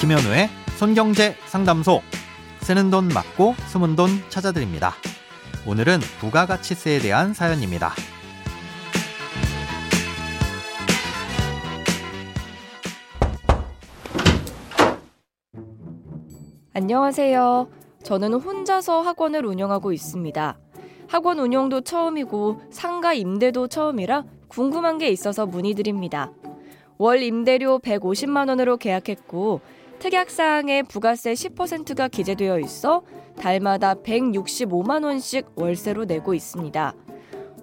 김현우의 손경제 상담소. 쓰는 돈 맞고 숨은 돈 찾아드립니다. 오늘은 부가가치세에 대한 사연입니다. 안녕하세요. 저는 혼자서 학원을 운영하고 있습니다. 학원 운영도 처음이고 상가 임대도 처음이라 궁금한 게 있어서 문의드립니다. 월 임대료 150만 원으로 계약했고 특약사항에 부가세 10%가 기재되어 있어 달마다 165만 원씩 월세로 내고 있습니다.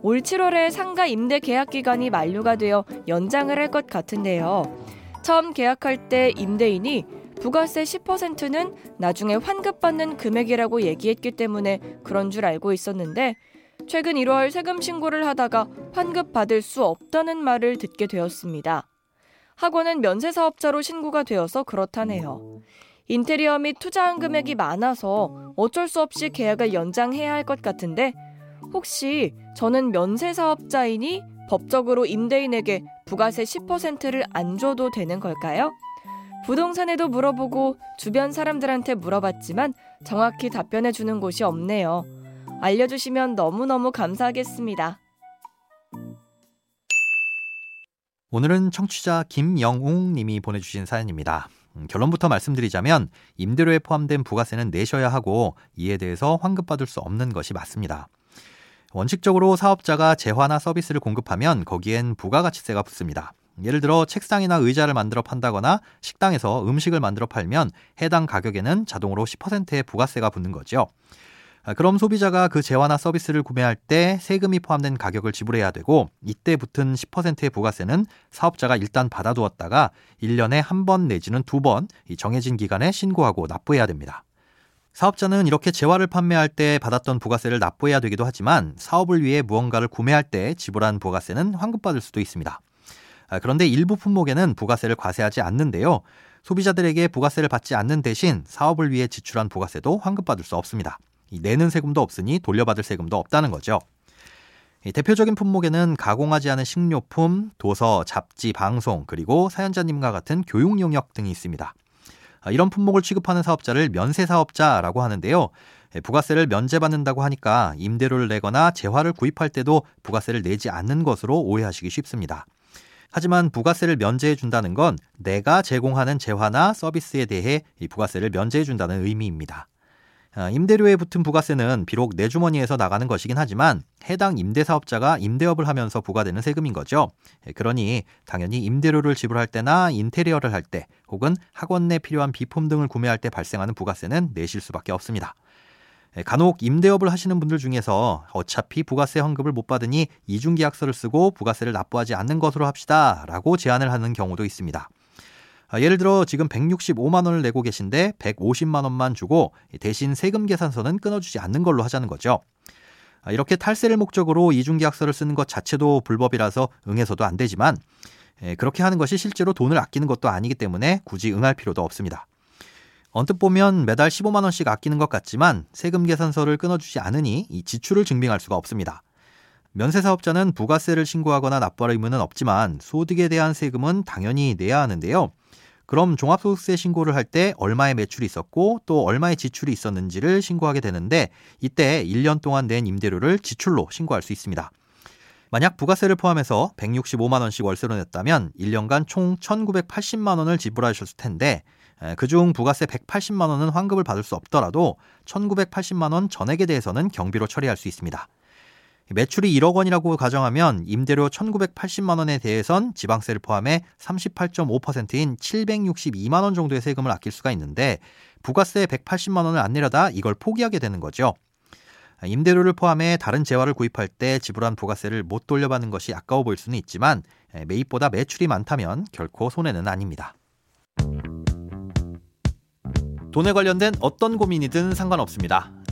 올 7월에 상가 임대 계약 기간이 만료가 되어 연장을 할 것 같은데요. 처음 계약할 때 임대인이 부가세 10%는 나중에 환급받는 금액이라고 얘기했기 때문에 그런 줄 알고 있었는데 최근 1월 세금 신고를 하다가 환급받을 수 없다는 말을 듣게 되었습니다. 학원은 면세사업자로 신고가 되어서 그렇다네요. 인테리어 및 투자한 금액이 많아서 어쩔 수 없이 계약을 연장해야 할 것 같은데 혹시 저는 면세사업자이니 법적으로 임대인에게 부가세 10%를 안 줘도 되는 걸까요? 부동산에도 물어보고 주변 사람들한테 물어봤지만 정확히 답변해 주는 곳이 없네요. 알려주시면 너무너무 감사하겠습니다. 오늘은 청취자 김영웅 님이 보내주신 사연입니다. 음, 결론부터 말씀드리자면 임대료에 포함된 부가세는 내셔야 하고 이에 대해서 환급받을 수 없는 것이 맞습니다. 원칙적으로 사업자가 재화나 서비스를 공급하면 거기엔 부가가치세가 붙습니다. 예를 들어 책상이나 의자를 만들어 판다거나 식당에서 음식을 만들어 팔면 해당 가격에는 자동으로 10%의 부가세가 붙는 거죠. 아, 그럼 소비자가 그 재화나 서비스를 구매할 때 세금이 포함된 가격을 지불해야 되고 이때 붙은 10%의 부가세는 사업자가 일단 받아두었다가 1년에 한 번 내지는 두 번 정해진 기간에 신고하고 납부해야 됩니다. 사업자는 이렇게 재화를 판매할 때 받았던 부가세를 납부해야 되기도 하지만 사업을 위해 무언가를 구매할 때 지불한 부가세는 환급받을 수도 있습니다. 아, 그런데 일부 품목에는 부가세를 과세하지 않는데요. 소비자들에게 부가세를 받지 않는 대신 사업을 위해 지출한 부가세도 환급받을 수 없습니다. 내는 세금도 없으니 돌려받을 세금도 없다는 거죠. 대표적인 품목에는 가공하지 않은 식료품, 도서, 잡지, 방송, 그리고 사연자님과 같은 교육 용역 등이 있습니다. 아, 이런 품목을 취급하는 사업자를 면세사업자라고 하는데요. 부가세를 면제받는다고 하니까 임대료를 내거나 재화를 구입할 때도 부가세를 내지 않는 것으로 오해하시기 쉽습니다. 하지만 부가세를 면제해 준다는 건 내가 제공하는 재화나 서비스에 대해 이 부가세를 면제해 준다는 의미입니다. 아, 임대료에 붙은 부가세는 비록 내 주머니에서 나가는 것이긴 하지만 해당 임대사업자가 임대업을 하면서 부과되는 세금인 거죠. 예, 그러니 당연히 임대료를 지불할 때나 인테리어를 할 때 혹은 학원 내 필요한 비품 등을 구매할 때 발생하는 부가세는 내실 수밖에 없습니다. 예, 간혹 임대업을 하시는 분들 중에서 어차피 부가세 환급을 못 받으니 이중계약서를 쓰고 부가세를 납부하지 않는 것으로 합시다 라고 제안을 하는 경우도 있습니다. 아, 예를 들어 지금 165만 원을 내고 계신데 150만 원만 주고 대신 세금 계산서는 끊어주지 않는 걸로 하자는 거죠. 아, 이렇게 탈세를 목적으로 이중계약서를 쓰는 것 자체도 불법이라서 응해서도 안 되지만 예, 그렇게 하는 것이 실제로 돈을 아끼는 것도 아니기 때문에 굳이 응할 필요도 없습니다. 언뜻 보면 매달 15만 원씩 아끼는 것 같지만 세금 계산서를 끊어주지 않으니 이 지출을 증빙할 수가 없습니다. 면세사업자는 부가세를 신고하거나 납부할 의무는 없지만 소득에 대한 세금은 당연히 내야 하는데요. 그럼 종합소득세 신고를 할 때 얼마의 매출이 있었고 또 얼마의 지출이 있었는지를 신고하게 되는데 이때 1년 동안 낸 임대료를 지출로 신고할 수 있습니다. 만약 부가세를 포함해서 165만 원씩 월세로 냈다면 1년간 총 1,980만 원을 지불하셨을 텐데 그중 부가세 180만 원은 환급을 받을 수 없더라도 1,980만 원 전액에 대해서는 경비로 처리할 수 있습니다. 매출이 1억 원이라고 가정하면 임대료 1,980만 원에 대해선 지방세를 포함해 38.5%인 762만 원 정도의 세금을 아낄 수가 있는데 부가세 180만 원을 안 내려다 이걸 포기하게 되는 거죠. 임대료를 포함해 다른 재화를 구입할 때 지불한 부가세를 못 돌려받는 것이 아까워 보일 수는 있지만 매입보다 매출이 많다면 결코 손해는 아닙니다. 돈에 관련된 어떤 고민이든 상관없습니다.